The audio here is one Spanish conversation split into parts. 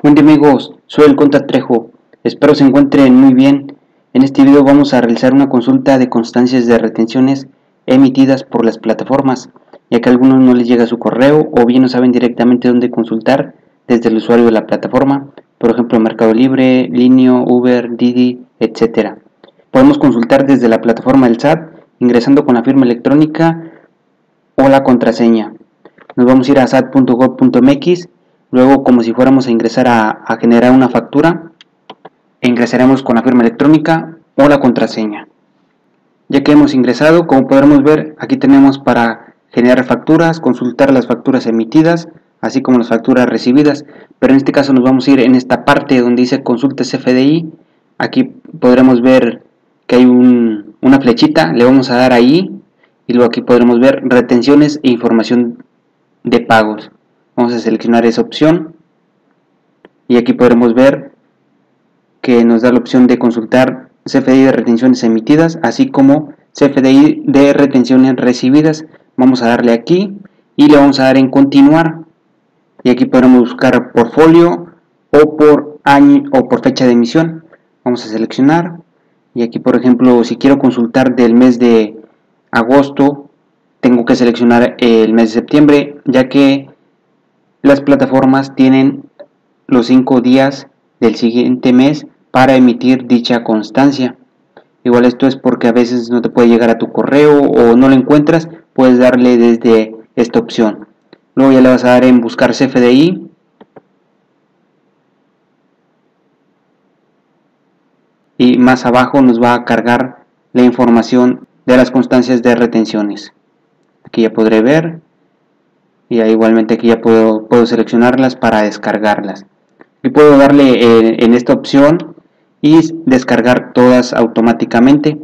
Día amigos, soy el Conta Trejo, espero se encuentren muy bien. En este video vamos a realizar una consulta de constancias de retenciones emitidas por las plataformas, ya que a algunos no les llega su correo o bien no saben directamente dónde consultar desde el usuario de la plataforma, por ejemplo Mercado Libre, Linio, Uber, Didi, etc. Podemos consultar desde la plataforma del SAT ingresando con la firma electrónica o la contraseña. Nos vamos a ir a sat.gov.mx Luego, como si fuéramos a ingresar a, generar una factura, ingresaremos con la firma electrónica o la contraseña. Ya que hemos ingresado, como podremos ver, aquí tenemos para generar facturas, consultar las facturas emitidas, así como las facturas recibidas. Pero en este caso nos vamos a ir en esta parte donde dice consulte CFDI. Aquí podremos ver que hay una flechita, le vamos a dar ahí y luego aquí podremos ver retenciones e información de pagos. Vamos a seleccionar esa opción y aquí podremos ver que nos da la opción de consultar CFDI de retenciones emitidas, así como CFDI de retenciones recibidas. Vamos a darle aquí y le vamos a dar en continuar. Y aquí podremos buscar portfolio o por año o por fecha de emisión. Vamos a seleccionar y aquí por ejemplo si quiero consultar del mes de agosto tengo que seleccionar el mes de septiembre ya que las plataformas tienen los cinco días del siguiente mes para emitir dicha constancia. Igual esto es porque a veces no te puede llegar a tu correo o no lo encuentras, puedes darle desde esta opción. Luego ya le vas a dar en buscar CFDI. Y más abajo nos va a cargar la información de las constancias de retenciones. Aquí ya podré ver y igualmente aquí ya puedo, puedo seleccionarlas para descargarlas. Y puedo darle eh, en esta opción y descargar todas automáticamente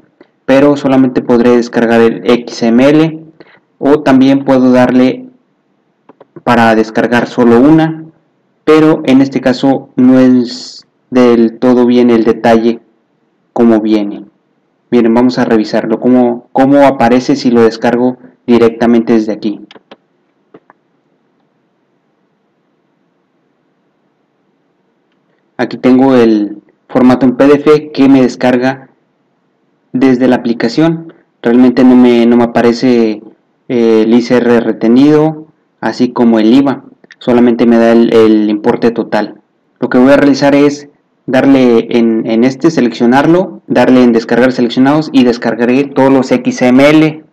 pero solamente podré descargar el XML o también puedo darle para descargar solo una pero en este caso no es del todo bien el detalle como viene. Miren vamos a revisarlo cómo, cómo aparece si lo descargo directamente desde aquí aquí tengo el formato en PDF que me descarga desde la aplicación. Realmente no me, no me aparece eh, el ICR retenido así como el IVA solamente me da el, importe total. Lo que voy a realizar es darle en, en, este, seleccionarlo, darle en descargar seleccionados y descargaré todos los XML.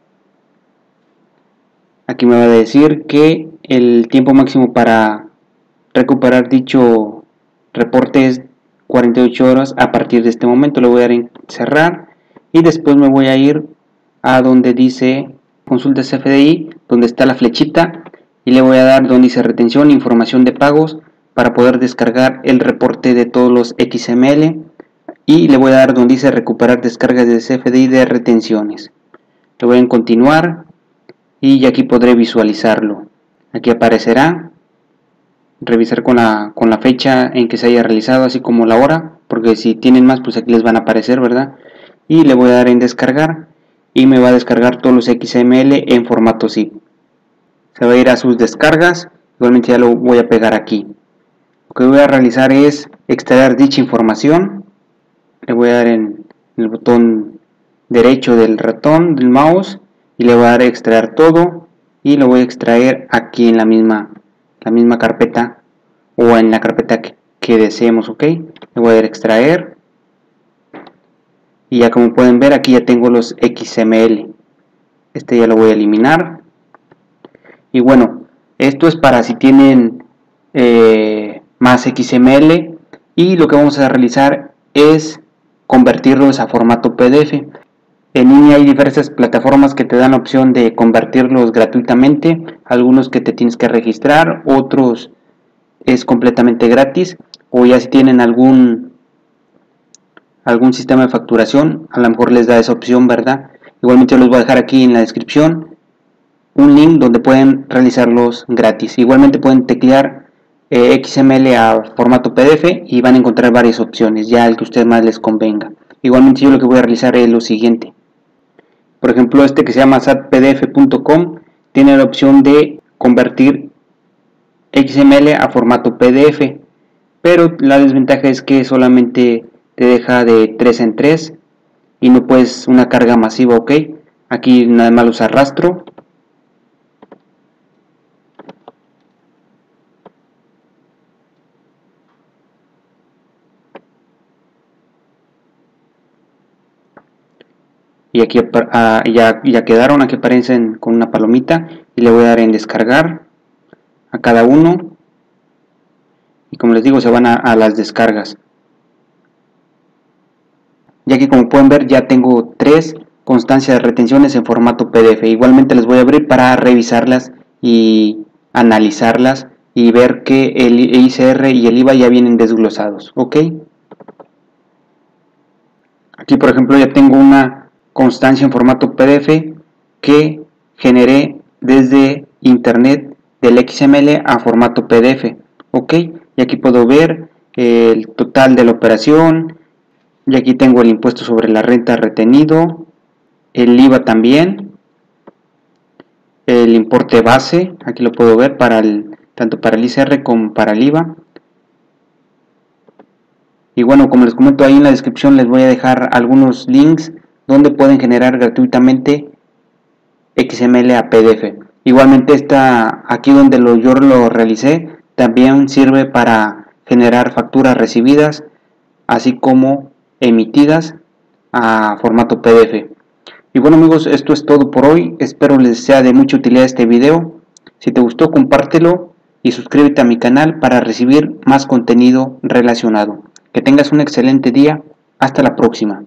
Aquí me va a decir que el tiempo máximo para recuperar dicho reportes 48 horas a partir de este momento. Le voy a dar en cerrar y después me voy a ir a donde dice consulta CFDI, donde está la flechita y le voy a dar donde dice retención, información de pagos para poder descargar el reporte de todos los XML y le voy a dar donde dice recuperar descargas de CFDI de retenciones. Le voy a continuar y aquí podré visualizarlo. Aquí aparecerá revisar con la, con la fecha en que se haya realizado, así como la hora, porque si tienen más, pues aquí les van a aparecer, ¿verdad? Y le voy a dar en descargar y me va a descargar todos los XML en formato zip. Se va a ir a sus descargas, igualmente ya lo voy a pegar aquí. Lo que voy a realizar es extraer dicha información. Le voy a dar en el botón derecho del ratón del mouse y le voy a dar a extraer todo y lo voy a extraer aquí en la misma la misma carpeta o en la carpeta que, deseemos, ok. Le voy a dar extraer. Y ya como pueden ver aquí ya tengo los XML. Este ya lo voy a eliminar. Y bueno, esto es para si tienen eh, más XML. Y lo que vamos a realizar es convertirlos a formato PDF. En línea hay diversas plataformas que te dan la opción de convertirlos gratuitamente, algunos que te tienes que registrar, otros es completamente gratis, o ya si tienen algún algún sistema de facturación, a lo mejor les da esa opción, ¿verdad? Igualmente los voy a dejar aquí en la descripción un link donde pueden realizarlos gratis. Igualmente pueden teclear eh, XML a formato PDF y van a encontrar varias opciones, ya el que a ustedes más les convenga. Igualmente yo lo que voy a realizar es lo siguiente. Por ejemplo, este que se llama satpdf.com tiene la opción de convertir XML a formato PDF. pero la desventaja es que solamente te deja de 3 en 3 y no puedes una carga masiva, ok. Aquí nada más los arrastro. Y aquí ah, ya, ya quedaron, aquí aparecen con una palomita y le voy a dar en descargar a cada uno. Y como les digo se van a, las descargas. Ya que como pueden ver ya tengo tres constancias de retenciones en formato PDF igualmente les voy a abrir para revisarlas y analizarlas y ver que el ICR y el IVA ya vienen desglosados ok aquí por ejemplo ya tengo una constancia en formato PDF que generé desde internet del XML a formato PDF ok y aquí puedo ver el total de la operación. Y aquí tengo el impuesto sobre la renta retenido el IVA también el importe base aquí lo puedo ver para el tanto para el ICR como para el IVA y bueno como les comento ahí en la descripción les voy a dejar algunos links donde pueden generar gratuitamente XML a PDF igualmente está aquí donde yo lo realicé también sirve para generar facturas recibidas, así como emitidas a formato PDF. Y bueno amigos, esto es todo por hoy. Espero les sea de mucha utilidad este video. Si te gustó, compártelo y suscríbete a mi canal para recibir más contenido relacionado. Que tengas un excelente día. Hasta la próxima.